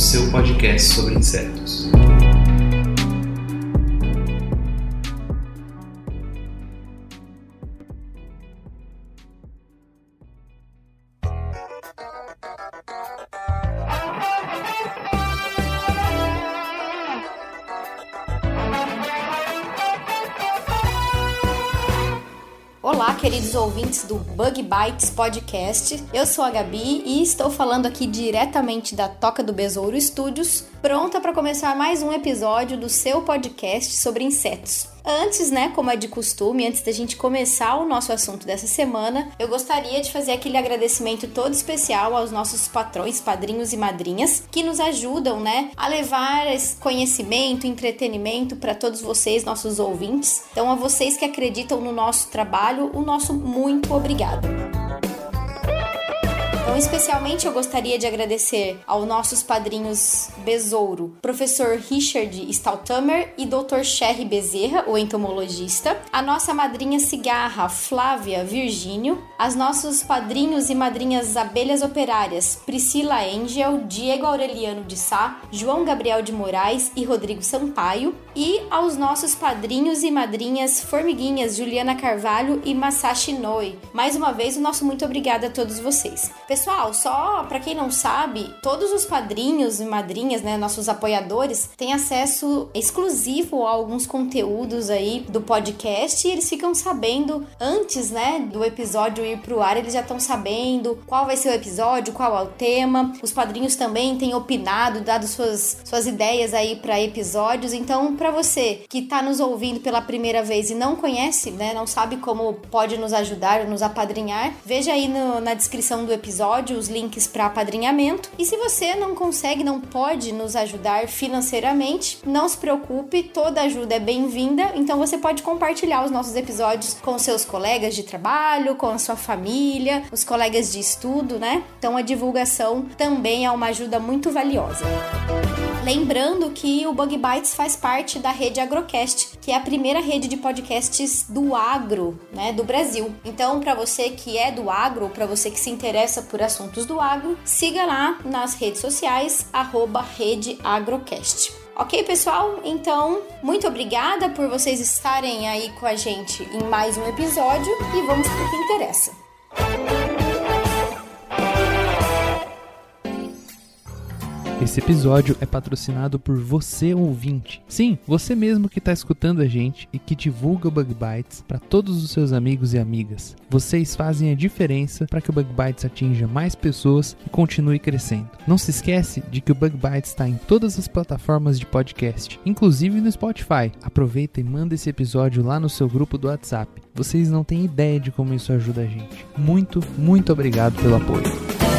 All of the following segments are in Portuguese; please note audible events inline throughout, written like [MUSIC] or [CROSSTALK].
seu podcast sobre insetos. Bug Bites Podcast. Eu sou a Gabi e estou falando aqui diretamente da Toca do Besouro Studios, pronta para começar mais um episódio do seu podcast sobre insetos. Antes, né, como é de costume, antes da gente começar o nosso assunto dessa semana, eu gostaria de fazer aquele agradecimento todo especial aos nossos patrões, padrinhos e madrinhas que nos ajudam, né, a levar esse conhecimento, entretenimento para todos vocês, nossos ouvintes. Então, a vocês que acreditam no nosso trabalho, o nosso muito obrigado. Então, especialmente eu gostaria de agradecer aos nossos padrinhos Besouro, professor Richard Staltamer e Dr. Sherry Bezerra, o entomologista, a nossa madrinha cigarra Flávia Virgínio, as nossos padrinhos e madrinhas abelhas operárias Priscila Angel, Diego Aureliano de Sá, João Gabriel de Moraes e Rodrigo Sampaio, e aos nossos padrinhos e madrinhas formiguinhas Juliana Carvalho e Masashi Noi. Mais uma vez, o nosso muito obrigada a todos vocês. Só para quem não sabe, todos os padrinhos e madrinhas, né, nossos apoiadores, têm acesso exclusivo a alguns conteúdos aí do podcast e eles ficam sabendo antes, né, do episódio ir pro ar, eles já estão sabendo qual vai ser o episódio, qual é o tema. Os padrinhos também têm opinado, dado suas, suas ideias aí para episódios. Então, para você que tá nos ouvindo pela primeira vez e não conhece, né, não sabe como pode nos ajudar, nos apadrinhar, veja aí no- na descrição do episódio os links para apadrinhamento. E se você não consegue, não pode nos ajudar financeiramente, não se preocupe, toda ajuda é bem-vinda. Então você pode compartilhar os nossos episódios com seus colegas de trabalho, com a sua família, os colegas de estudo, né? Então a divulgação também é uma ajuda muito valiosa. Lembrando que o Bug Bites faz parte da rede Agrocast, que é a primeira rede de podcasts do agro, né, do Brasil. Então, para você que é do agro, para você que se interessa por assuntos do agro, siga lá nas redes sociais arroba Rede Agrocast. Ok, pessoal? Então, muito obrigada por vocês estarem aí com a gente em mais um episódio e vamos para o que interessa. Esse episódio é patrocinado por você ouvinte. Sim, você mesmo que está escutando a gente e que divulga o Bug Bites para todos os seus amigos e amigas. Vocês fazem a diferença para que o Bug Bites atinja mais pessoas e continue crescendo. Não se esquece de que o Bug Bites está em todas as plataformas de podcast, inclusive no Spotify. Aproveita e manda esse episódio lá no seu grupo do WhatsApp. Vocês não têm ideia de como isso ajuda a gente. Muito, muito obrigado pelo apoio.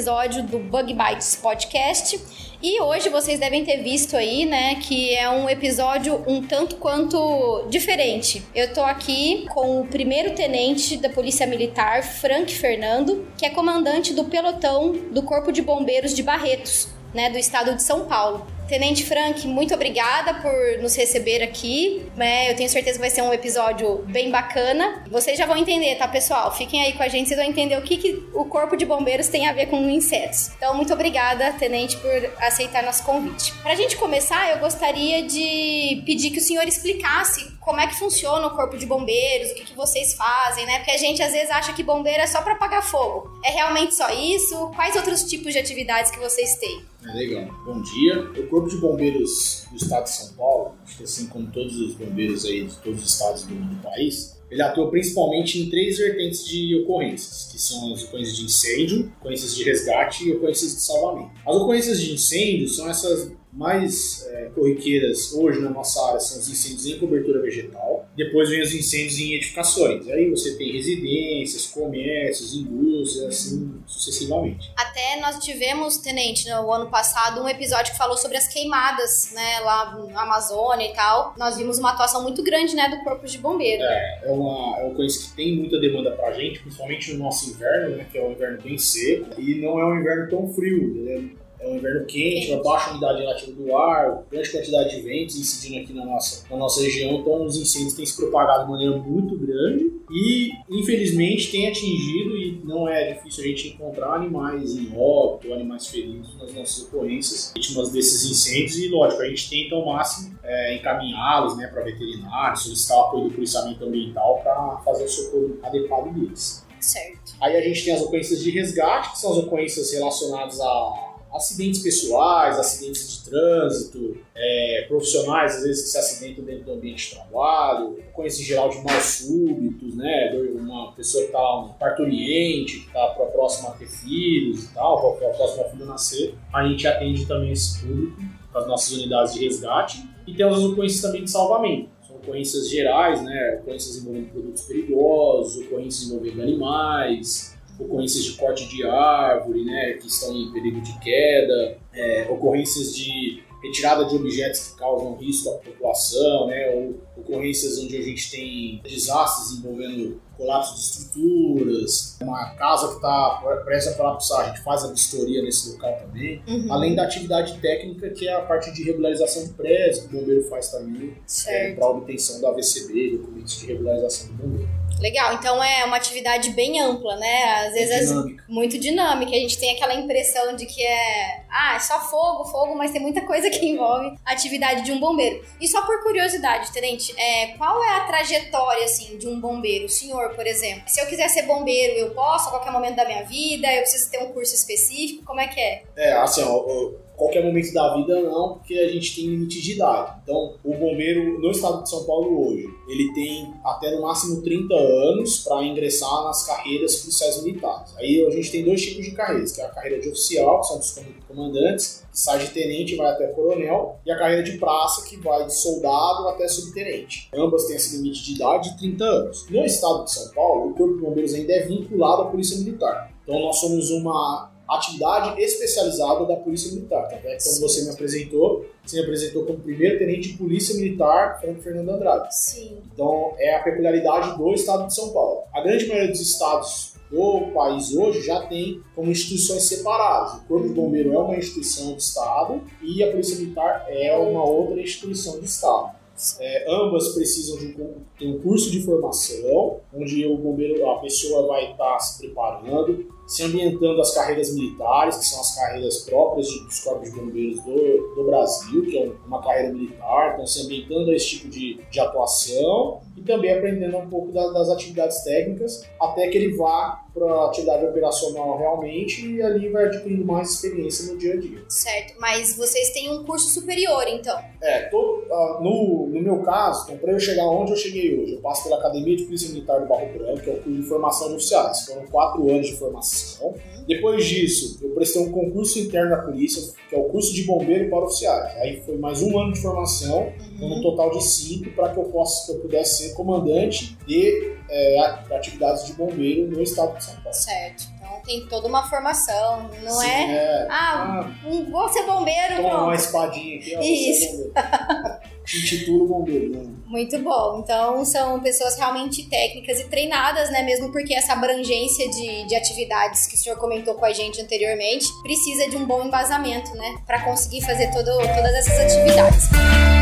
Episódio do Bug Bites Podcast. E hoje vocês devem ter visto aí, né, que é um episódio um tanto quanto diferente. Eu tô aqui com o primeiro tenente da Polícia Militar, Frank Fernando, que é comandante do pelotão do Corpo de Bombeiros de Barretos, né, do estado de São Paulo. Tenente Frank, muito obrigada por nos receber aqui. né? eu tenho certeza que vai ser um episódio bem bacana. Vocês já vão entender, tá, pessoal? Fiquem aí com a gente, vocês vão entender o que, que o Corpo de Bombeiros tem a ver com insetos. Então, muito obrigada, Tenente, por aceitar nosso convite. Pra gente começar, eu gostaria de pedir que o senhor explicasse como é que funciona o Corpo de Bombeiros, o que, que vocês fazem, né? Porque a gente às vezes acha que bombeiro é só pra apagar fogo. É realmente só isso? Quais outros tipos de atividades que vocês têm? É legal. Bom dia. O Corpo de Bombeiros do Estado de São Paulo, assim como todos os bombeiros aí de todos os estados do, do país, ele atua principalmente em três vertentes de ocorrências, que são as ocorrências de incêndio, ocorrências de resgate e ocorrências de salvamento. As ocorrências de incêndio são essas mais é, corriqueiras hoje na nossa área são os incêndios em cobertura vegetal. Depois vem os incêndios em edificações. Aí você tem residências, comércios, indústrias, assim sucessivamente. Até nós tivemos, Tenente, no ano passado, um episódio que falou sobre as queimadas, né, lá na Amazônia e tal. Nós vimos uma atuação muito grande, né, do Corpo de Bombeiro. É, é uma, é uma coisa que tem muita demanda pra gente, principalmente no nosso inverno, né, que é um inverno bem seco. E não é um inverno tão frio, né? É um inverno quente, uma baixa umidade relativa do ar, grande quantidade de ventos incidindo aqui na nossa, na nossa região, então os incêndios têm se propagado de maneira muito grande e, infelizmente, tem atingido, e não é difícil a gente encontrar animais em óbito, animais feridos nas nossas ocorrências, vítimas desses incêndios, e lógico, a gente tenta ao máximo é, encaminhá-los né, para veterinário, solicitar o apoio do policiamento ambiental para fazer o socorro adequado deles. Certo. Aí a gente tem as ocorrências de resgate, que são as ocorrências relacionadas a acidentes pessoais, acidentes de trânsito, é, profissionais às vezes que se acidentam dentro do ambiente de trabalho, conhece em geral de mal súbitos, né? Uma pessoa que está um parturiente, que está próxima a ter filhos e tal, próxima a filho nascer, a gente atende também esse público com as nossas unidades de resgate e temos as ocorrências também de salvamento. São ocorrências gerais, né? Ocorrências envolvendo produtos perigosos, ocorrências envolvendo animais, ocorrências de corte de árvore, né, que estão em perigo de queda, é, ocorrências de retirada de objetos que causam risco à população, né, ou ocorrências onde a gente tem desastres envolvendo colapso de estruturas, uma casa que está prestes a colapsar, a gente faz a vistoria nesse local também, Uhum. além da atividade técnica que é a parte de regularização de prédios, que o bombeiro faz também, é, para obtenção da AVCB, documentos de regularização do bombeiro. Legal, então é uma atividade bem ampla, né? Às vezes é dinâmica. muito dinâmica. A gente tem aquela impressão de que é, ah, é só fogo, fogo, mas tem muita coisa que envolve a atividade de um bombeiro. E só por curiosidade, Tenente, é, qual é a trajetória, assim, de um bombeiro? O senhor, por exemplo, se eu quiser ser bombeiro, eu posso a qualquer momento da minha vida? Eu preciso ter um curso específico? Como é que é? É, assim, ó, qualquer momento da vida não, porque a gente tem limite de idade. Então, o bombeiro no estado de São Paulo hoje, ele tem até no máximo 30 anos para ingressar nas carreiras policiais militares. Aí a gente tem dois tipos de carreiras, que é a carreira de oficial, que são dos comandantes, que sai de tenente e vai até coronel, e a carreira de praça, que vai de soldado até subtenente. Ambas têm esse limite de idade de 30 anos. No estado de São Paulo, o Corpo de Bombeiros ainda é vinculado à Polícia Militar. Então nós somos uma atividade especializada da Polícia Militar. É que quando você me apresentou, você me apresentou como primeiro tenente de Polícia Militar Franco Fernando Andrade. Sim. Então é a peculiaridade do estado de São Paulo. A grande maioria dos estados do país hoje já tem como instituições separadas. O Corpo de Bombeiro é uma instituição do estado e a Polícia Militar é uma outra instituição do estado. É, ambas precisam de um, ter um curso de formação, onde o bombeiro, a pessoa vai estar se preparando, se ambientando às carreiras militares, que são as carreiras próprias dos corpos de bombeiros do, do Brasil, que é uma carreira militar, então se ambientando a esse tipo de, de atuação e também aprendendo um pouco da- das atividades técnicas, até que ele vá para a atividade operacional realmente e ali vai adquirindo mais experiência no dia a dia. Certo. Mas vocês têm um curso superior, então. É, todo, ah, no, no meu caso, então, para eu chegar onde eu cheguei hoje, eu passo pela Academia de Polícia Militar do Barro Branco, que é o curso de formação de oficiais. Foram quatro anos de formação. Depois disso, eu prestei um concurso interno da polícia, que é o curso de bombeiro para oficiais. Aí foi mais um ano de formação, então no total de cinco, para que eu possa, que eu pudesse ser comandante de é, atividades de bombeiro no estado de São Paulo. Certo. Então tem toda uma formação, não Sim, é? é. Ah, um, vou ser bombeiro, Toma uma pronto. espadinha aqui, ó. Isso. É bombeiro. Te [LAUGHS] intitulo bombeiro, né? Muito bom. Então são pessoas realmente técnicas e treinadas, né? Mesmo porque essa abrangência de, de atividades que o senhor comentou com a gente anteriormente precisa de um bom embasamento, né? Para conseguir fazer todo, todas essas atividades. Bom,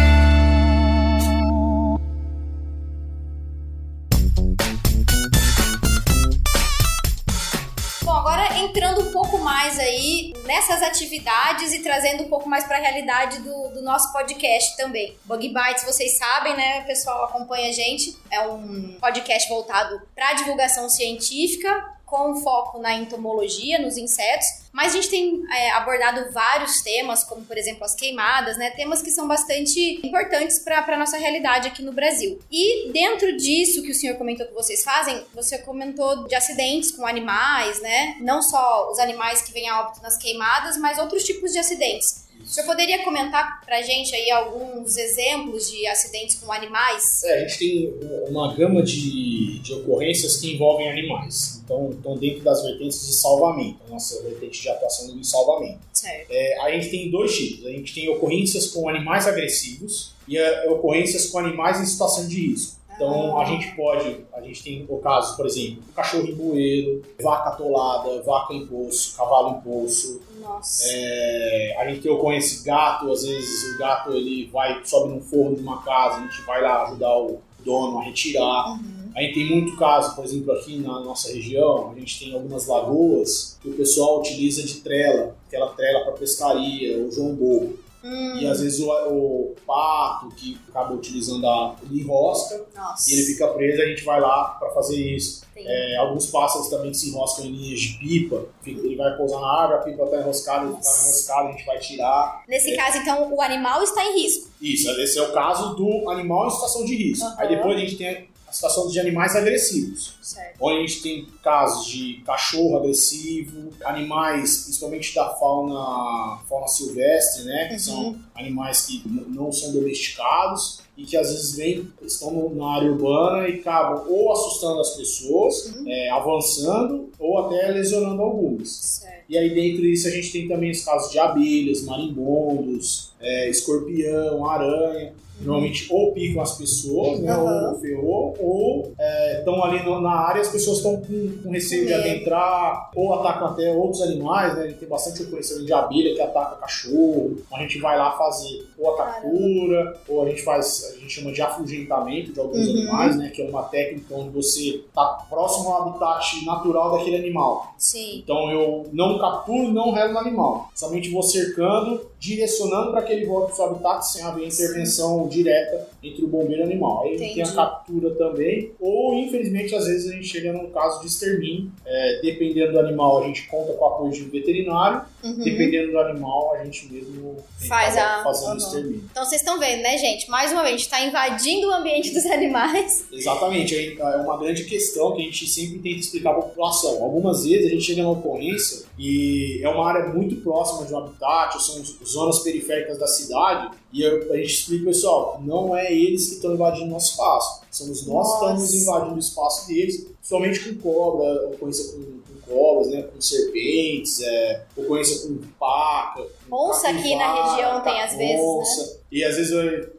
entrando um pouco mais aí nessas atividades e trazendo um pouco mais para a realidade do, do nosso podcast também. Bug Bites, vocês sabem, né? O pessoal acompanha a gente. É um podcast voltado para divulgação científica com foco na entomologia, nos insetos, mas a gente tem é, abordado vários temas, como por exemplo as queimadas, né? Temas que são bastante importantes para a nossa realidade aqui no Brasil. E dentro disso que o senhor comentou que vocês fazem, você comentou de acidentes com animais, né? Não só os animais que vêm a óbito nas queimadas, mas outros tipos de acidentes. O senhor poderia comentar pra gente aí alguns exemplos de acidentes com animais? É, a gente tem uma gama de, de ocorrências que envolvem animais. Então, estão dentro das vertentes de salvamento, a nossa vertente de atuação em salvamento. Certo. É, a gente tem dois tipos. A gente tem ocorrências com animais agressivos e a, ocorrências com animais em situação de risco. Então a gente pode, a gente tem o caso, por exemplo, cachorro em bueiro, vaca atolada, vaca em poço, cavalo em poço. Nossa. É, a gente tem ocorrência gato, às vezes o gato ele vai, sobe no forro de uma casa, a gente vai lá ajudar o dono a retirar. Uhum. A gente tem muito caso, por exemplo, aqui na nossa região, a gente tem algumas lagoas que o pessoal utiliza de trela, aquela trela para pescaria, o João Bobo. Hum, E às vezes o, o pato que acaba utilizando a ele enrosca nossa. e ele fica preso, a gente vai lá para fazer isso. É, alguns pássaros também que se enroscam em linhas de pipa, ele vai pousar na árvore, a pipa está enroscada, ele está enroscado, a gente vai tirar. Nesse caso, então, o animal está em risco. Isso, esse é o caso do animal em situação de risco. Aham. Aí depois a gente tem a situação de animais agressivos. Certo. Onde a gente tem casos de cachorro agressivo, animais, principalmente da fauna, fauna silvestre, né? Que Uhum. são animais que não são domesticados e que às vezes vêm, estão na área urbana e acabam ou assustando as pessoas, Uhum. é, avançando, ou até lesionando algumas. Certo. E aí dentro disso a gente tem também os casos de abelhas, marimbondos, é, escorpião, aranha. Normalmente ou picam as pessoas, né, Aham. ou ferrou, ou estão ali no- na área as pessoas estão com, com receio de adentrar, ou atacam até outros animais, né? Tem bastante ocorrência de abelha que ataca cachorro. A gente vai lá fazer ou a captura, ou a gente faz, a gente chama de afugentamento de alguns Uhum. animais, né? Que é uma técnica onde você está próximo ao habitat natural daquele animal. Sim. Então eu não capturo, não relo no animal. Somente vou cercando, direcionando para que ele volte para o seu habitat sem haver intervenção direta entre o bombeiro e o animal. Aí Entendi. tem a captura também. Ou, infelizmente, às vezes a gente chega num caso de extermínio. É, dependendo do animal, a gente conta com o apoio de um veterinário. Uhum. Dependendo do animal, a gente mesmo Faz a- fazendo uhum. extermínio. Então vocês estão vendo, né, gente? Mais uma vez, está invadindo o ambiente dos [LAUGHS] animais. Exatamente, aí é uma grande questão que a gente sempre tenta explicar para a população. Algumas vezes a gente chega na ocorrência e é uma área muito próxima de um habitat, ou são zonas periféricas da cidade, e a gente explica, pessoal, não é eles que estão invadindo nosso espaço, somos nós que estamos invadindo o espaço deles, somente com cobra, ocorrência com, com cobras, né, com serpentes, é, ocorrência com paca. com Onça aqui na região tem às vezes, né? onça. E às vezes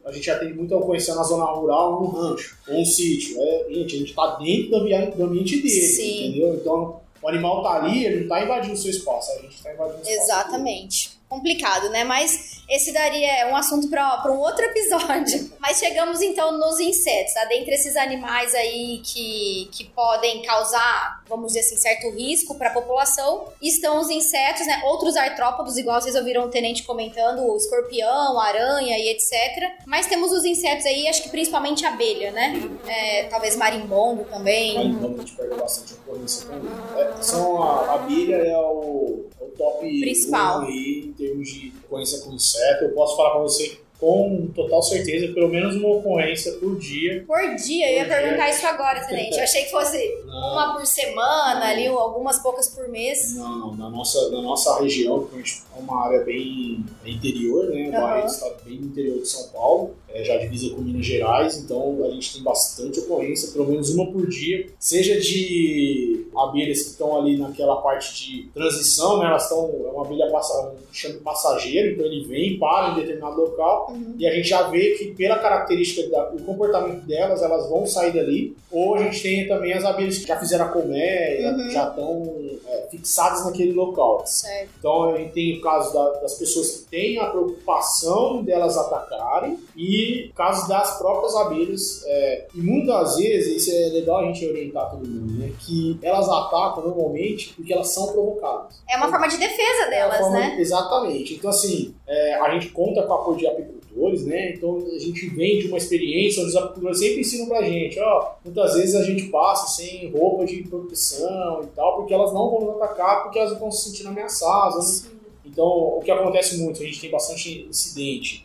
a gente já tem muita ocorrência na zona rural, num rancho, ou um sítio. É, gente, a gente tá dentro do ambiente, dele, Sim. entendeu? Então, o animal tá ali, ele não tá invadindo o seu espaço, a gente tá invadindo o espaço dele. Exatamente. Complicado, né? Mas esse daria um assunto para um outro episódio. [LAUGHS] Mas chegamos então nos insetos, tá? Dentre esses animais aí que, que podem causar, vamos dizer assim, certo risco para a população, estão os insetos, né? Outros artrópodos, igual vocês ouviram o tenente comentando, o escorpião, a aranha e etc. Mas temos os insetos aí, acho que principalmente a abelha, né? É, talvez marimbondo também. A gente pega bastante ocorrência com é, são a, a abelha é o, é o top Principal. um aí em termos de ocorrência com inseto. Eu posso falar para você com total certeza, pelo menos uma ocorrência por dia. Por dia, eu ia Por dia. perguntar isso agora, tenente. Eu achei que fosse Não. uma por semana ali, ou algumas poucas por mês. Não, não, na nossa, na nossa região, que a gente é uma área bem interior, né? O Aham. Barreto está bem no interior de São Paulo, é, já divisa com Minas Gerais, então a gente tem bastante ocorrência, pelo menos uma por dia, seja de abelhas que estão ali naquela parte de transição, né? Elas estão, é uma abelha passa, chama de passageiro, então ele vem, para em determinado local, Uhum. e a gente já vê que pela característica do comportamento delas, elas vão sair dali. Ou a gente tem também as abelhas que já fizeram a colmeia, Uhum. já estão é, fixadas naquele local. Certo. Então a gente tem o caso da- das pessoas que têm a preocupação delas atacarem e casos das próprias abelhas. é, e muitas vezes, isso é legal a gente orientar todo mundo, né? Que elas atacam normalmente porque elas são provocadas. É uma forma de defesa É delas, forma- né? Exatamente. Então, assim, é, a gente conta com o apoio de apicultores, apicultores, né? Então a gente vem de uma experiência onde os apicultores sempre ensinam pra gente, ó, muitas vezes a gente passa sem roupa de proteção e tal, porque elas não vão nos atacar porque elas estão se sentindo ameaçadas. Né? Então, o que acontece muito, a gente tem bastante incidente,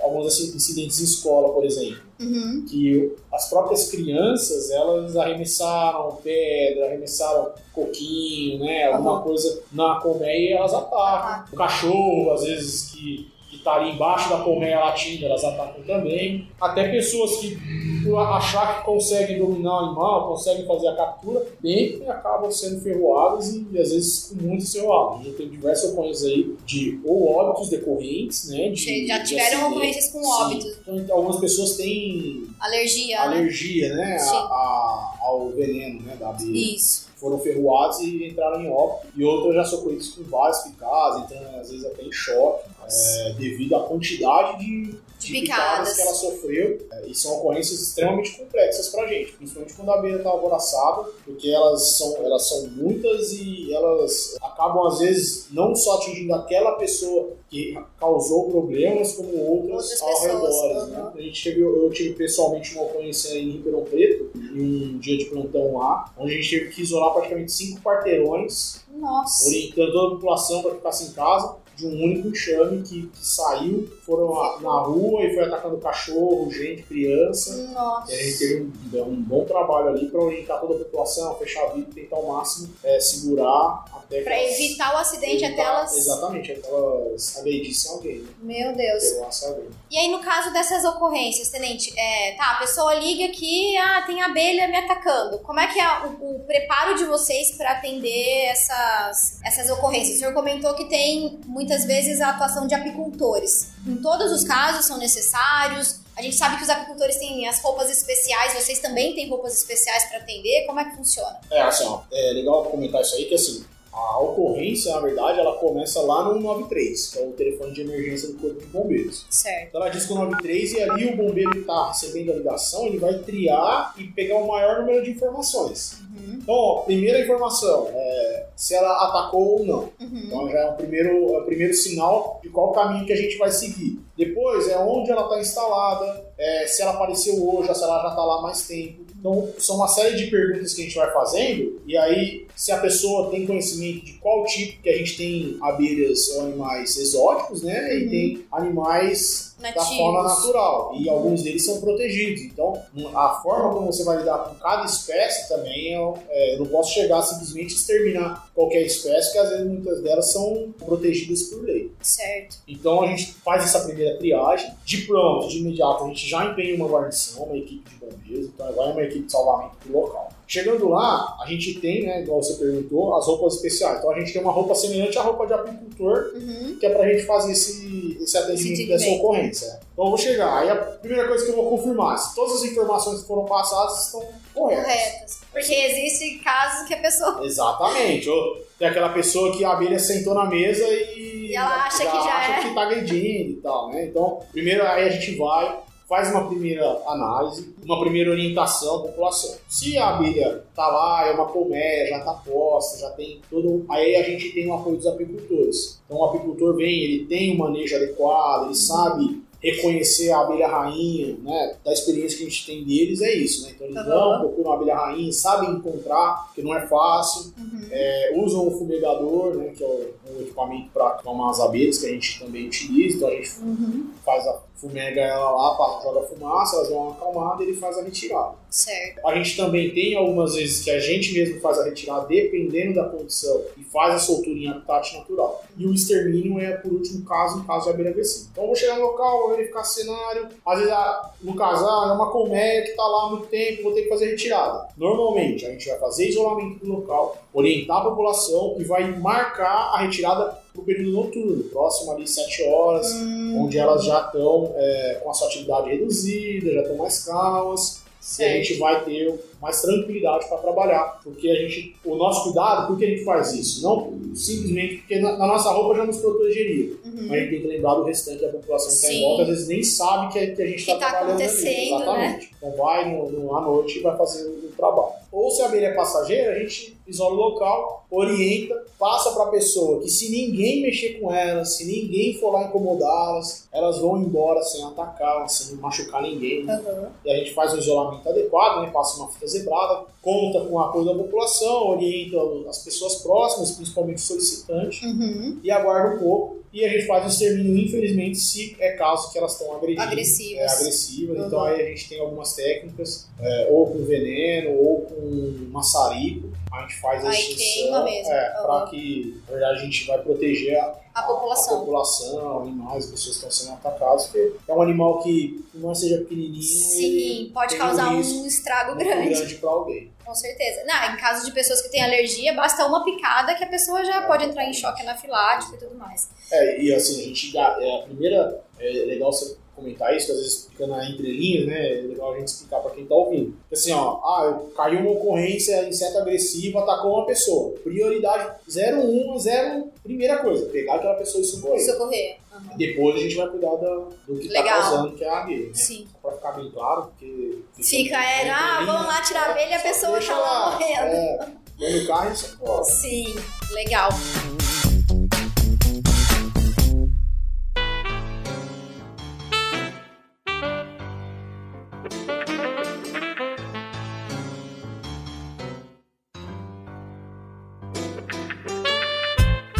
alguns incidentes em escola, por exemplo, Uhum. que as próprias crianças, elas arremessaram pedra, arremessaram coquinho, né, alguma Uhum. coisa na colmeia e elas atacam. Ah. O cachorro, às vezes, que, que tá ali embaixo da colmeia latindo, elas atacam também. Até pessoas que, por achar que conseguem dominar o animal, conseguem fazer a captura, bem acabam sendo ferroadas e, às vezes, com muitos ferroados. A gente tem diversas ocorrências aí de ou óbitos decorrentes, né, de, Já de tiveram ocorrências com Sim. óbitos. Então, algumas pessoas têm Alergia, né? alergia, né, a- Sim. a- ao veneno, né, da abelha. Isso. Foram ferroados e entraram em óbito. E outras já socorridas com várias picadas, então às vezes até em choque, é, devido à quantidade de, De picadas. que ela sofreu. É, e são ocorrências extremamente complexas pra gente, principalmente quando a abelha está alvoroçada, porque elas são, elas são muitas e elas acabam às vezes não só atingindo aquela pessoa que causou problemas, como outras, Outras ao redor. Né? A gente teve, eu tive pessoalmente uma ocorrência em Ribeirão Preto, em um dia de plantão lá, onde a gente teve que isolar praticamente cinco quarteirões, Nossa. orientando toda a população para ficar em casa, de um único enxame que, que saiu, foram na, rua e foi atacando cachorro, gente, criança. Nossa. E a gente teve um, um bom trabalho ali para orientar toda a população, fechar a vida tentar ao máximo é, segurar até Pra elas- evitar o acidente até evitar- elas. Exatamente, até elas agredissem alguém, né? Meu Deus. E aí, no caso dessas ocorrências, tenente, é, tá, a pessoa liga que ah, tem abelha me atacando. Como é que é o, o preparo de vocês para atender essas, essas ocorrências? O senhor comentou que tem muitas vezes a atuação de apicultores. Em todos os casos são necessários. A gente sabe que os apicultores têm as roupas especiais, vocês também têm roupas especiais para atender. Como é que funciona? É, assim, ó, é legal comentar isso aí, que assim, a ocorrência, na verdade, ela começa lá no 93, que é o telefone de emergência do Corpo de Bombeiros. Certo. Então ela diz que o 93 e ali o bombeiro que está recebendo a ligação, ele vai triar e pegar o maior número de informações. Uhum, Então, ó, primeira informação, é se ela atacou ou não. uhum. Então já é o primeiro, é o primeiro sinal de qual caminho que a gente vai seguir. Depois é onde ela está instalada, é, se ela apareceu hoje, se ela já está lá há mais tempo. Então são uma série de perguntas que a gente vai fazendo e aí se a pessoa tem conhecimento de qual tipo que a gente tem abelhas ou animais exóticos, né? E Uhum. tem animais da Nativos. fauna natural e alguns deles são protegidos. Então, a forma como você vai lidar com cada espécie também é, é, eu não posso chegar simplesmente a exterminar qualquer espécie, porque às vezes muitas delas são protegidas por lei. Certo. Então a gente faz essa primeira triagem, de pronto, de imediato a gente já empenha uma guarnição, uma equipe de bombeiros, então agora é uma equipe de salvamento pro local. Chegando lá, a gente tem, né, igual você perguntou, as roupas especiais. Então a gente tem uma roupa semelhante à roupa de apicultor, Uhum. que é pra gente fazer esse, esse atendimento Esse dessa ocorrência. Então eu vou chegar. Aí a primeira coisa que eu vou confirmar, se todas as informações que foram passadas estão corretas. Corretas. Porque existem casos que a pessoa. [LAUGHS] Exatamente. Ou tem aquela pessoa que a abelha sentou na mesa e, E ela acha que já acha é. que tá agredindo e tal, né? Então, primeiro aí a gente vai, faz uma primeira análise, uma primeira orientação à população. Se a abelha tá lá, é uma colmeia, já tá posta, já tem todo. Aí a gente tem o apoio dos apicultores. Então o apicultor vem, ele tem um manejo adequado, ele sabe reconhecer a abelha rainha, né? Da experiência que a gente tem deles é isso, né? Então eles Aham. vão, procuram a abelha rainha, sabem encontrar, que não é fácil. Uhum. É, usam o fumegador, né, que é o equipamento para acalmar as abelhas, que a gente também utiliza. Então a gente Uhum. faz a fumega ela lá, joga fumaça, elas dão uma acalmada e ele faz a retirada. Certo. A gente também tem algumas vezes que a gente mesmo faz a retirada, dependendo da condição, e faz a soltura em habitat natural. E o extermínio é, por último caso, em caso de abelha agressiva. Então eu vou chegar no local, vou verificar cenário. Às vezes, ah, no caso, ah, é uma colmeia que está lá há muito tempo, vou ter que fazer retirada. Normalmente, a gente vai fazer isolamento do local, orientar a população e vai marcar a retirada para o período noturno, próximo ali 7 horas, Hum, onde elas já estão é, com a sua atividade reduzida, já estão mais calmas. E a gente vai ter mais tranquilidade para trabalhar, porque a gente, o nosso cuidado, por que a gente faz isso? Não simplesmente porque na, na nossa roupa já nos protegeria, Uhum. mas a gente tem que lembrar do restante da população que está em volta, às vezes nem sabe que, a- que a gente está tá trabalhando ali. né? Exatamente. Então vai no, no- à noite e vai fazer o, o trabalho. Ou se a abelha é passageira, a gente isola o local, orienta, passa para a pessoa que se ninguém mexer com elas, se ninguém for lá incomodá-las, elas vão embora sem atacar, sem machucar ninguém. Uhum. E a gente faz um isolamento adequado, né? passa uma fita zebrada, conta com o apoio da população, orienta as pessoas próximas, principalmente o solicitante, Uhum. e aguarda um pouco. E a gente faz o extermínio, infelizmente, se é caso que elas estão agredindo. Agressivas. É, agressivas. Uhum. Então aí a gente tem algumas técnicas, é, ou com veneno, ou com maçarico. A gente faz a extinção. É, Uhum. para que, na verdade, a gente vai proteger a, A a população. população, animais, pessoas que estão sendo atacadas, porque é um animal que, mais seja pequenininho, Sim, pode causar um um estrago grande. grande para alguém. Com certeza. Não, em caso de pessoas que têm alergia, basta uma picada que a pessoa já pode entrar em choque anafilático e tudo mais. É, e assim, a gente dá, é a primeira, é legal você comentar isso, que às vezes fica na entrelinhas, né? É legal a gente explicar para quem tá ouvindo. Assim, ó, ah, caiu uma ocorrência, inseto agressivo, atacou uma pessoa. Prioridade 01, 0, primeira coisa, pegar aquela pessoa e socorrer. Socorrer. Uhum. Depois a gente vai cuidar da- do que tá causando, que é a abelha, né? Sim. Só pra ficar bem claro, porque... Fica, é, ah, vamos lá tirar a abelha e a pessoa tá lá morrendo. É, no carro e socorre. Sim, legal.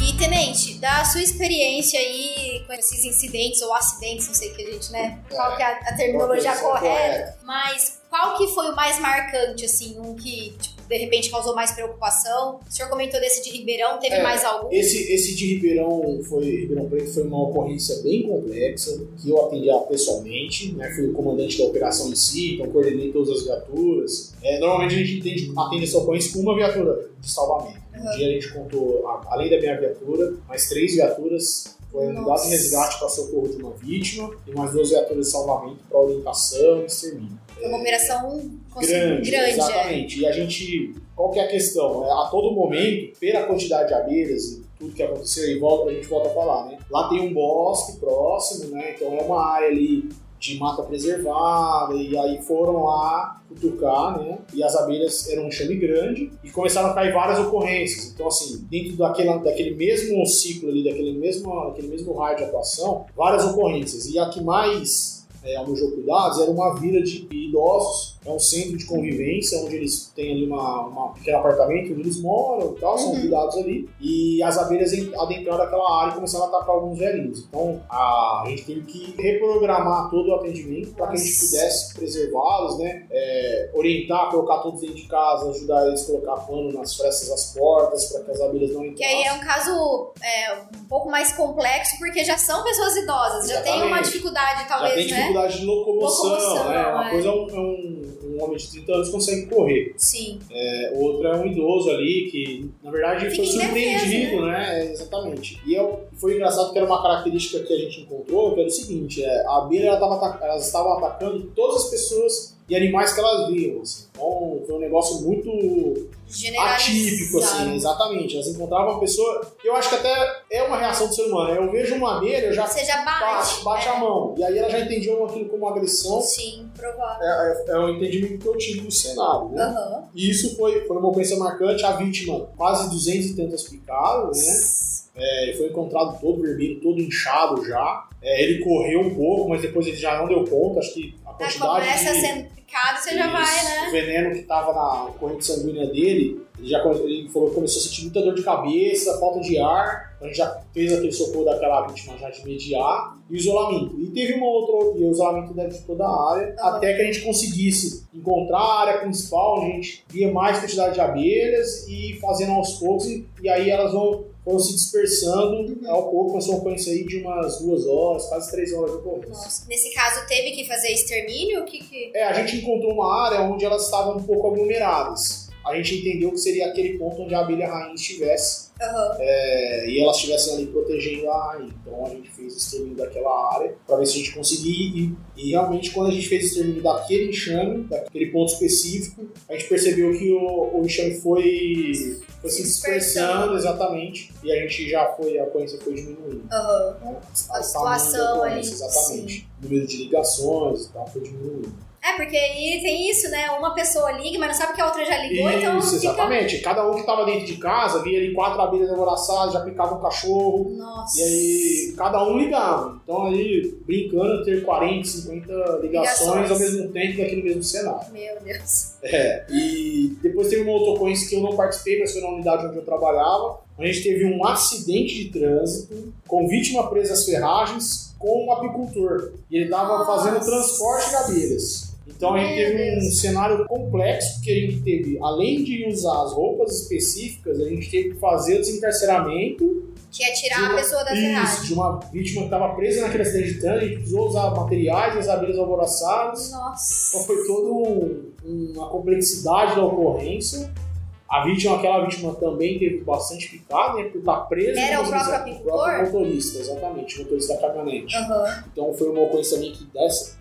E, Tenente, da sua experiência aí com esses incidentes ou acidentes, não sei que a gente, né? Qual que é a, a terminologia é a correta? Mas qual que foi o mais marcante, assim, um que, tipo, de repente causou mais preocupação? O senhor comentou desse de Ribeirão, teve É, mais algum? Esse, esse de Ribeirão foi Ribeirão Preto foi uma ocorrência bem complexa que eu atendi pessoalmente, né? Fui o comandante da operação em si, então coordenei todas as viaturas. É, normalmente a gente atende, atende essa ocorrência com uma viatura de salvamento. Um dia a gente contou, além da minha viatura, mais três viaturas foi unidade de resgate para socorro de uma vítima e mais duas viaturas de salvamento para orientação e extermínio. Foi uma operação cons- Grande, grande é. exatamente. E a gente, qual que é a questão? É, a todo momento, pela quantidade de abelhas e tudo que aconteceu, e volta, a gente volta a falar, né? Lá tem um bosque próximo, né? Então é uma área ali de mata preservada, e aí foram lá cutucar, né? E as abelhas eram um chame grande e começaram a cair várias ocorrências. Então, assim, dentro daquela, daquele mesmo ciclo ali, daquele mesmo, daquele mesmo raio de atuação, várias ocorrências. E a que mais é, almejou cuidados era uma vila de idosos, é um centro de convivência, onde eles têm ali uma, uma um pequeno apartamento onde eles moram e tal, são Uhum. cuidados ali. E as abelhas en- adentraram aquela área e começaram a atacar alguns velhinhos. Então a gente teve que reprogramar todo o atendimento para que a gente pudesse preservá-los, né? É, orientar, colocar todos dentro de casa, ajudar eles a colocar pano nas frestas das portas para que as abelhas não Que aí é entrassem. um caso é, um pouco mais complexo, porque já são pessoas idosas, já tem uma Exatamente. dificuldade, talvez, né? Dificuldade de locomoção, Locomoção, né? Uma é. coisa é um, é um- homem de 30 anos que consegue correr. Sim. É, outro é um idoso ali que, na verdade, foi surpreendido, né? É, exatamente. E eu, foi engraçado que era uma característica que a gente encontrou, que era o seguinte, é, a abelha ela tava elas estavam atacando todas as pessoas e animais que elas viam. Assim. Então foi um negócio muito atípico, assim, exatamente. Elas encontravam uma pessoa, eu acho que até é uma reação do ser humano. né? Eu vejo uma abelha, eu já já bate, bate. bate a mão. E aí ela já entendia aquilo como agressão. Sim, provável. É, é, é o entendimento que eu tive do cenário, né? Aham. E isso foi, foi uma ocorrência marcante. A vítima, quase 200 e tantas picadas, né? É, ele foi encontrado todo vermelho, todo inchado já. É, ele correu um pouco, mas depois ele já não deu conta. Acho que a quantidade começa de... sendo picado, você já vai, né? O veneno que estava na corrente sanguínea dele, ele já ele falou que começou a sentir muita dor de cabeça, falta de ar. A gente já fez aquele socorro daquela vítima já de imediato e o isolamento. E teve uma outra, e o isolamento dentro de toda a área, até que a gente conseguisse encontrar a área principal, a gente via mais quantidade de abelhas e fazendo aos poucos, e, e aí elas vão, foram se dispersando ao pouco, começou uma ocorrência aí de umas duas horas, quase três horas de ocorrência. Nesse caso, teve que fazer extermínio? O que que... É, a gente encontrou uma área onde elas estavam um pouco aglomeradas. A gente entendeu que seria aquele ponto onde a abelha rainha estivesse Aham. é, e elas estivessem ali protegendo a rainha. Então a gente fez o extermínio daquela área para ver se a gente conseguia. E, e realmente, quando a gente fez o extermínio daquele enxame, daquele ponto específico, a gente percebeu que o, o enxame foi, foi se dispersando exatamente e a gente já foi, a ocorrência foi diminuindo. Né? A O situação ocorrência, Exatamente. O número de ligações e tal foi diminuindo. É, porque aí tem isso, né? Uma pessoa liga, mas não sabe que a outra já ligou, então Isso, fica... exatamente. Cada um que estava dentro de casa via ali quatro abelhas abraçadas, já picava um cachorro. Nossa. E aí, cada um ligava. Então, aí, brincando, ter 40, 50 ligações, Ligações. ao mesmo tempo daquele mesmo cenário. Meu Deus. É. E depois teve uma outra ocorrência que eu não participei, mas foi na unidade onde eu trabalhava. A gente teve um acidente de trânsito com vítima presa às ferragens com um apicultor. E ele estava fazendo transporte de abelhas. Então a gente teve um cenário complexo, porque a gente teve, além de usar as roupas específicas, a gente teve que fazer o desencarceramento Que é tirar uma- a pessoa da isso, ferragem. de uma vítima que estava presa naquele acidente de trânsito, a gente precisou usar materiais, as abelhas alvoroçadas. Então Nossa. foi toda um- uma complexidade da ocorrência. A vítima, aquela vítima também teve bastante picada, né? Por estar presa. Era o próprio apicultor? O motorista, exatamente, o motorista da caminhonete. Aham. Então foi uma ocorrência também que dessa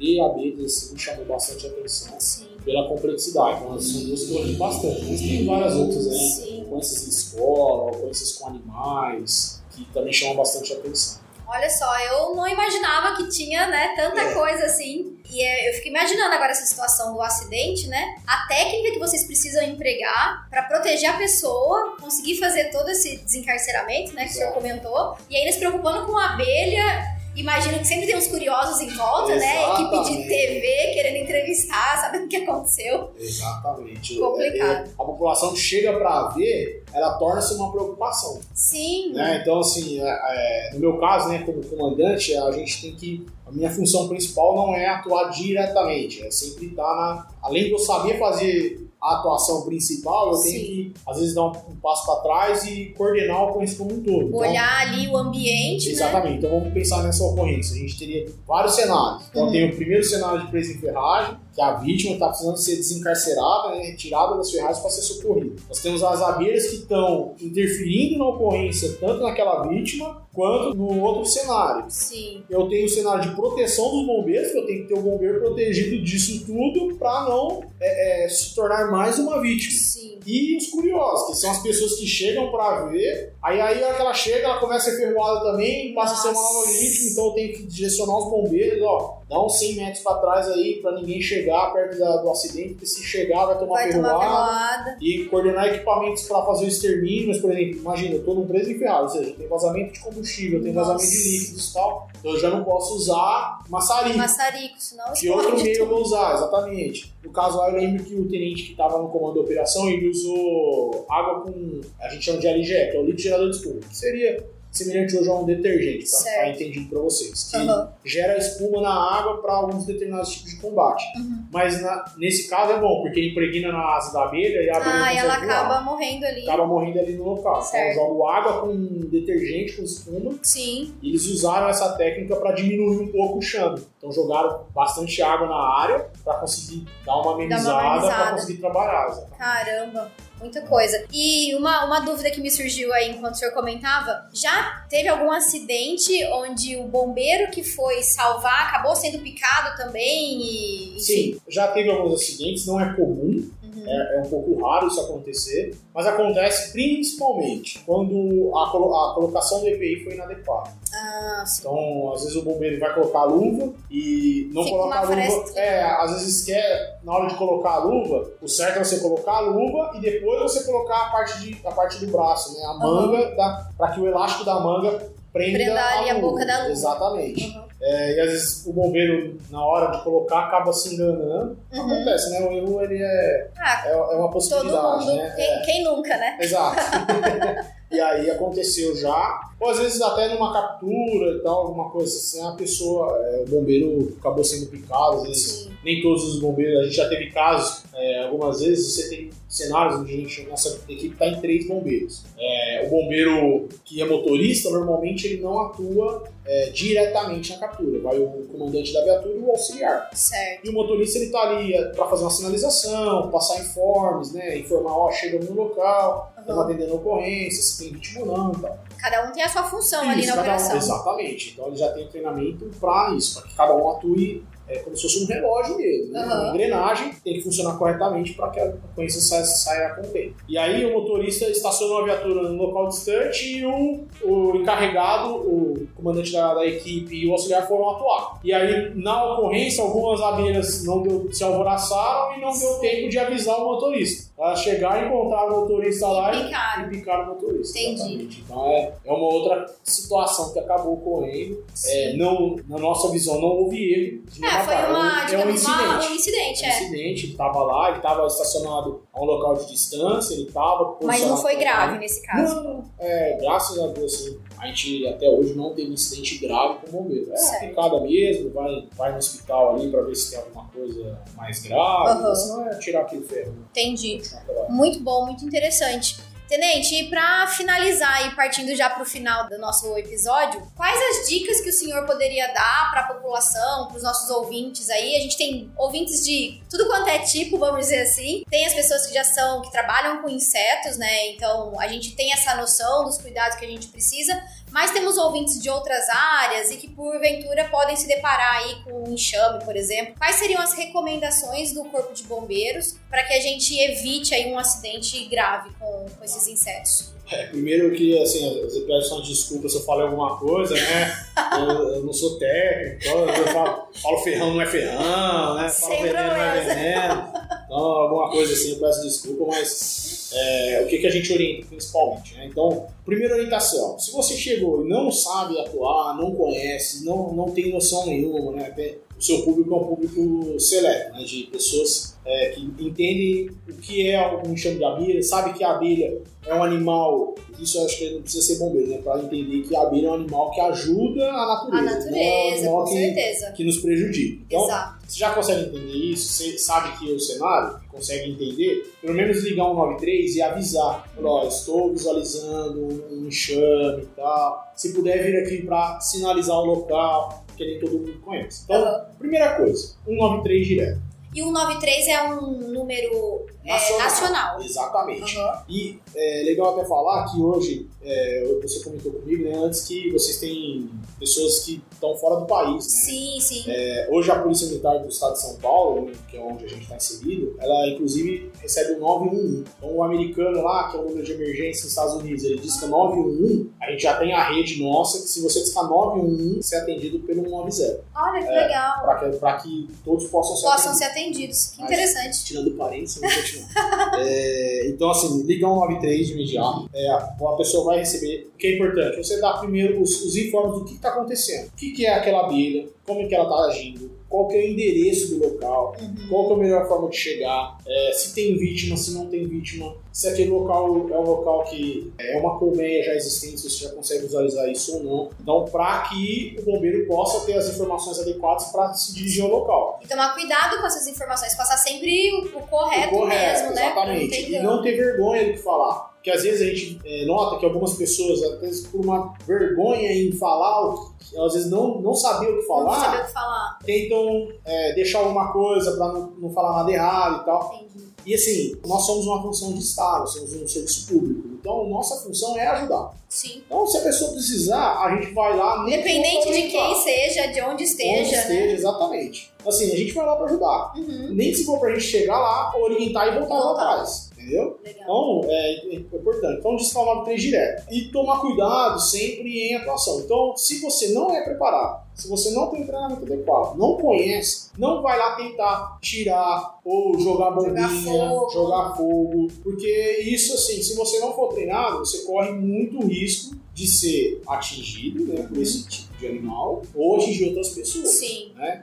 assim, me chamou bastante atenção Sim. pela complexidade. Então, são duas que eu bastante. Mas tem várias outras aí, Sim. ocorrências em escola, ocorrências com animais, que também chamam bastante atenção. Olha só, eu não imaginava que tinha, né, tanta É. coisa assim. E é, eu fico imaginando agora essa situação do acidente, né? A técnica que vocês precisam empregar pra proteger a pessoa, conseguir fazer todo esse desencarceramento, né, que o senhor Exato. comentou. E ainda se preocupando com a abelha. Imagino que sempre tem uns curiosos em volta, né? Equipe de Exatamente. TV querendo entrevistar, [LAUGHS] sabendo o que aconteceu. Exatamente. Complicado. É, a população chega para ver, ela torna-se uma preocupação. Sim. Né? Então, assim, é, é, no meu caso, né, como comandante, a gente tem que. A minha função principal não é atuar diretamente, é sempre estar na. Além de eu saber fazer a atuação principal, eu tenho Sim. que, às vezes, dar um, um passo para trás e coordenar a ocorrência como um todo. Então, Olhar ali o ambiente, né? Exatamente, então vamos pensar nessa ocorrência. A gente teria vários cenários. Então Uhum. tem o primeiro cenário de presa em ferragem, que a vítima está precisando ser desencarcerada, né, retirada das ferragens para ser socorrida. Nós temos as abelhas que estão interferindo na ocorrência, tanto naquela vítima quanto no outro cenário. Sim. Eu tenho o cenário de proteção dos bombeiros, que eu tenho que ter o bombeiro protegido disso tudo para não é, é, se tornar mais uma vítima. Sim. E os curiosos, que são as pessoas que chegam pra ver, aí aí a hora que ela chega, ela começa a ser ferroada também, passa a ser uma vítima, então eu tenho que direcionar os bombeiros, ó, dá uns 100 metros pra trás aí, pra ninguém chegar perto da- do acidente, porque se chegar vai tomar Vai ferroada. ferroada. E coordenar equipamentos pra fazer o extermínio, mas por exemplo, imagina, eu tô num preso enferrado, ou seja, tem vazamento de combustível, tem vazamento de líquidos e tal, então eu já não posso usar maçarico. Maçarico, senão Que outro meio eu vou usar, exatamente. No caso lá, eu lembro que o tenente que estava no comando da operação, ele usou água com, a gente chama de LGE, que é o líquido gerador de espuma, seria semelhante hoje a um detergente, para Certo. ficar entendido para vocês, que Aham. gera espuma na água para alguns determinados tipos de combate. Uhum. Mas na- nesse caso é bom, porque impregna na asa da abelha e a abelha Ah, e ela acaba morrendo ali. acaba morrendo ali no local. Certo. Então eu jogo água com detergente, com espuma, Sim. e eles usaram essa técnica para diminuir um pouco o chame. Então jogaram bastante água na área para conseguir dar uma amenizada para conseguir trabalhar. Caramba, muita coisa. E uma, uma dúvida que me surgiu aí enquanto o senhor comentava: já teve algum acidente onde o bombeiro que foi salvar acabou sendo picado também? E? Sim, já teve alguns acidentes, não é comum, Uhum. é, é um pouco raro isso acontecer, mas acontece principalmente quando a, colo- a colocação do EPI foi inadequada. Ah. Então, às vezes o bombeiro vai colocar a luva e não Fica coloca a luva. É, às vezes quer, na hora de colocar a luva, o certo é você colocar a luva e depois você colocar a parte, de, a parte do braço, né? A manga, da para que o elástico da manga prenda, Prenda ali a luva. boca da luva. Exatamente. Uhum. É, e às vezes o bombeiro, na hora de colocar, acaba se enganando. Uhum. Acontece, né? O erro ele é, Ah, é, é uma todo possibilidade, mundo. né? Quem, É. quem nunca, né? Exato. [LAUGHS] e aí aconteceu já. Ou às vezes até numa captura e tal, alguma coisa assim, a pessoa, é, o bombeiro acabou sendo picado, às vezes Sim. nem todos os bombeiros, a gente já teve casos, é, algumas vezes você tem cenários onde a gente, nossa equipe está em três bombeiros. É, o bombeiro que é motorista, normalmente ele não atua é, diretamente na captura. Vai o comandante da viatura e o auxiliar. Certo. E o motorista ele tá ali para fazer uma sinalização, passar informes, né? Informar, ó, chega no local, estamos Uhum. atendendo a ocorrência, se tem vítima ou não e tal. Cada um tem a sua função ali Isso, na cada um- operação. exatamente. Então ele já tem treinamento para isso, para que cada um atue é, como se fosse um relógio mesmo. Né? Aham. Uma engrenagem tem que funcionar corretamente para que a ocorrência saia, saia com bem. E aí o motorista estacionou a viatura no local distante e o, o encarregado, o comandante da, da equipe e o auxiliar foram atuar. E aí, na ocorrência, algumas abelhas não deu, se alvoraçaram e não deu tempo de avisar o motorista. Ela chegar e encontrar o motorista lá e Picaram. e picar o motorista. Entendi. exatamente. Então é, é uma outra situação que acabou ocorrendo. É, não, na nossa visão, não houve erro de É, foi uma, é digamos, um incidente. um incidente, É um incidente, ele estava lá, ele estava estacionado a um local de distância, ele estava. Mas não foi grave nesse caso. Não. É, graças a Deus, assim, a gente até hoje não teve incidente grave com o bombeiro. É Certo. picada mesmo, vai, vai no hospital ali para ver se tem alguma coisa mais grave, Aham. senão é tirar aquele ferro. né? Entendi. Muito bom, muito interessante. Tenente, e para finalizar e partindo já para o final do nosso episódio, quais as dicas que o senhor poderia dar para a população, para os nossos ouvintes aí? A gente tem ouvintes de tudo quanto é tipo, vamos dizer assim. Tem as pessoas que já são, que trabalham com insetos, né? Então a gente tem essa noção dos cuidados que a gente precisa, mas temos ouvintes de outras áreas e que porventura podem se deparar aí com um enxame, por exemplo. Quais seriam as recomendações do Corpo de Bombeiros para que a gente evite aí um acidente grave com, com esses insetos? É, primeiro que, assim, eu peço uma desculpa se eu falei alguma coisa, né? [LAUGHS] Eu, eu não sou técnico, então eu falo, falo ferrão não é ferrão, né? Falo Sem veneno não é veneno. Então, alguma coisa assim, eu peço desculpa, mas é, o que, que a gente orienta principalmente, né? Então, primeira orientação, se você chegou e não sabe atuar, não conhece, não, não tem noção nenhuma, né? Seu público é um público seleto, né? De pessoas é, que entendem o que é um enxame de abelha, sabe que a abelha é um animal, isso eu acho que não precisa ser bombeiro, né? Para entender que a abelha é um animal que ajuda a natureza. A não é um natureza, animal que, que nos prejudica. Então, Exato. você já consegue entender isso? Você sabe que é o cenário, consegue entender? Pelo menos ligar um 93 e avisar. Ó, estou visualizando um enxame e tal. Se puder vir aqui para sinalizar o local, porque nem todo mundo conhece. Então, primeira coisa, 193 direto. E o 93 é um número é, Nacional. nacional. Exatamente. Aham. E é legal até falar que hoje, é, você comentou comigo, né, antes que vocês têm pessoas que estão fora do país, né? Sim, sim. É, hoje a Polícia Militar do Estado de São Paulo, que é onde a gente está inserido, ela inclusive recebe o 911. Então o americano lá, que é o número de emergência nos Estados Unidos, ele disca 911, a gente já tem a rede nossa que se você discar 911, você é atendido pelo 190. Olha que É, legal. Para que, pra que todos possam Possam ser atendidos. Que Mas- interessante. Tirando parênteses, vamos continuar. [LAUGHS] É, então, assim, ligar um 93 de imediato. É, a pessoa vai receber. O que é importante? Você dá primeiro os, os informes do que está acontecendo. O que, que é aquela abelha, como é que ela está agindo, qual que é o endereço do local, Uhum. qual que é a melhor forma de chegar, é, se tem vítima, se não tem vítima, se aquele local é um local que é uma colmeia já existente, se você já consegue visualizar isso ou não. Então, para que o bombeiro possa ter as informações adequadas para se dirigir ao local. E tomar cuidado com essas informações, passar sempre o, o correto, O correto, mesmo, né? Exatamente. E não ter vergonha de falar. Porque às vezes a gente é, nota que algumas pessoas, vezes por uma vergonha em falar, que- às vezes não, não saber o que Não falar, saber o que falar. tentam é, deixar alguma coisa para não, não falar nada errado e tal. Entendi. E assim, nós somos uma função de Estado, somos um serviço público. Então, nossa função é ajudar. Sim. Então, se a pessoa precisar, a gente vai lá. Independente que de quem seja, de onde Onde esteja, esteja, né? exatamente. Assim, a gente vai lá para ajudar. Uhum. Nem se for pra gente chegar lá, orientar e voltar lá Voltar. atrás. Entendeu? Legal. Então, é, é importante. Então, discar o 93 direto. E tomar cuidado sempre em atuação. Então, se você não é preparado, se você não tem treinamento adequado, não conhece, não vai lá tentar tirar ou jogar bombinha, fogo. jogar fogo. Porque isso, assim, se você não for treinado, você corre muito risco de ser atingido né, por esse tipo de animal ou atingir outras pessoas. Sim. Né?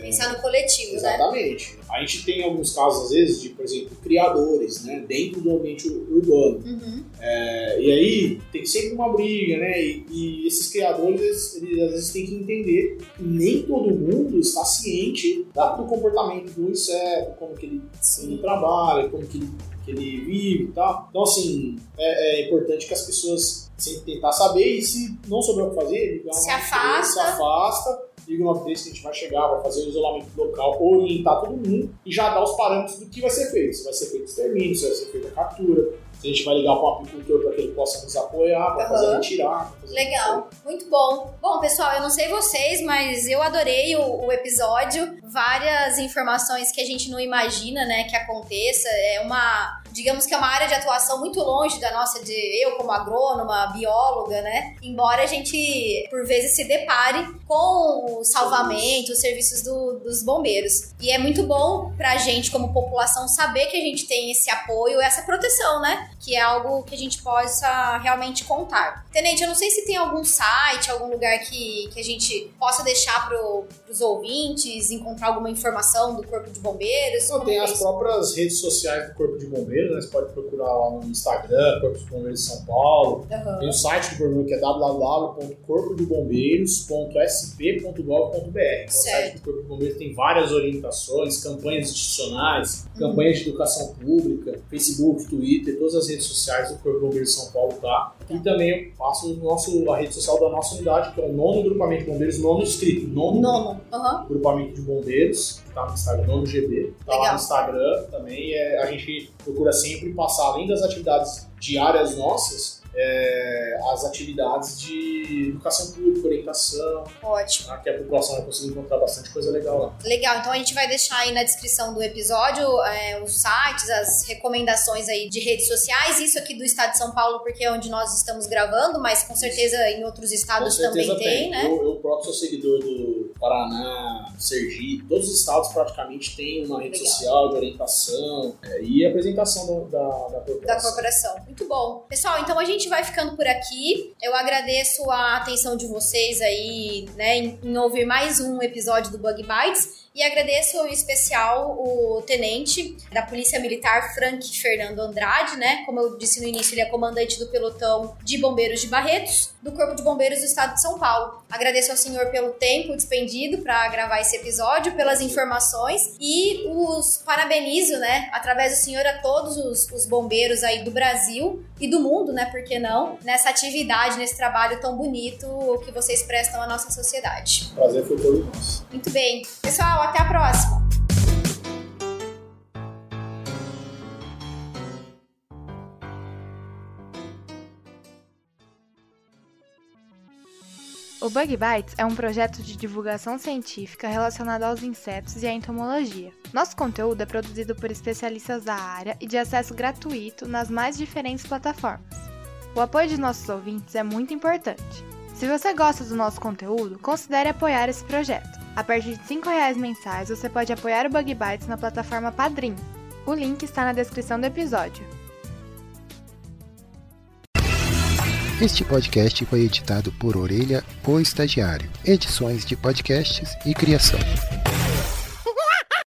Pensar no coletivo, né? Exatamente. A gente tem alguns casos, às vezes, de, por exemplo, criadores né, dentro do ambiente urbano. Uhum. É, e aí tem sempre uma briga, né? E, e esses criadores, eles, às vezes têm que entender que nem todo mundo está ciente do comportamento do inseto, como que ele, ele trabalha, como que ele, que ele vive e tal. Então, assim, é, é importante que as pessoas sempre tentar saber e se não souber o que fazer, ligar Se afasta. se afasta, liga uma vez que a gente vai chegar, vai fazer o isolamento local, orientar todo mundo e já dar os parâmetros do que vai ser feito. Se vai ser feito extermínio, se vai ser feita captura, se a gente vai ligar para um apicultor para que ele possa nos apoiar, para fazer Aham. retirar. fazer Legal, muito bom. Bom, pessoal, eu não sei vocês, mas eu adorei o, o episódio. Várias informações que a gente não imagina, né, que aconteça. É uma, digamos que é uma área de atuação muito longe da nossa, de eu como agrônoma, bióloga, né? Embora a gente, por vezes, se depare com o salvamento, os serviços do- dos bombeiros. E é muito bom pra gente, como população, saber que a gente tem esse apoio, essa proteção, né? Que é algo que a gente possa realmente contar. Tenente, eu não sei se tem algum site, algum lugar que, que a gente possa deixar pro, pros ouvintes, encontrar alguma informação do Corpo de Bombeiros. Como tem é as próprias redes sociais do Corpo de Bombeiros, né? Você pode procurar lá no Instagram, Corpo de Bombeiros de São Paulo. Aham. Tem o site do Corpo que é www.corpodebombeiros.sp.gov.br. Então, o Certo. site do Corpo de Bombeiros tem várias orientações, campanhas institucionais, Uhum. campanhas de educação pública, Facebook, Twitter, todas as redes sociais do Corpo de Bombeiros de São Paulo tá. E também eu passo o nosso, a rede social da nossa unidade, que é o nono grupamento de bombeiros, nono escrito, nono Nono. Aham. grupamento de bombeiros, tá no Instagram, nono GB, tá lá Legal. no Instagram também. É, a gente procura sempre passar, além das atividades diárias nossas, é, as atividades de educação pública, orientação, Ótimo. tá? que a população vai conseguir encontrar bastante coisa legal lá. Legal, então a gente vai deixar aí na descrição do episódio é, os sites, as recomendações aí de redes sociais, isso aqui do estado de São Paulo, porque é onde nós estamos gravando, mas com certeza em outros estados certeza também tem, né? Eu, eu próprio sou seguidor do Paraná, Sergipe, todos os estados praticamente têm uma rede Legal. social de orientação é, e apresentação do- da, da corporação. da corporação. Muito bom. Pessoal, então a gente vai ficando por aqui. Eu agradeço a atenção de vocês aí, né, em, em ouvir mais um episódio do Bug Bites. E agradeço em especial o tenente da Polícia Militar, Frank Fernando Andrade, né? Como eu disse no início, ele é comandante do pelotão de bombeiros de Barretos, do Corpo de Bombeiros do Estado de São Paulo. Agradeço ao senhor pelo tempo despendido para gravar esse episódio, pelas informações e os parabenizo, né, através do senhor a todos os, os bombeiros aí do Brasil e do mundo, né, por que não, nessa atividade, nesse trabalho tão bonito que vocês prestam à nossa sociedade. Prazer foi todo nosso. Muito bem. Pessoal, até a próxima. O Bug Bites é um projeto de divulgação científica relacionado aos insetos e à entomologia. Nosso conteúdo é produzido por especialistas da área e de acesso gratuito nas mais diferentes plataformas. O apoio de nossos ouvintes é muito importante. Se você gosta do nosso conteúdo, considere apoiar esse projeto. A partir de 5 reais mensais, você pode apoiar o Bug Bites na plataforma Padrim. O link está na descrição do episódio. Este podcast foi editado por Orelha, o Estagiário. Edições de podcasts e criação.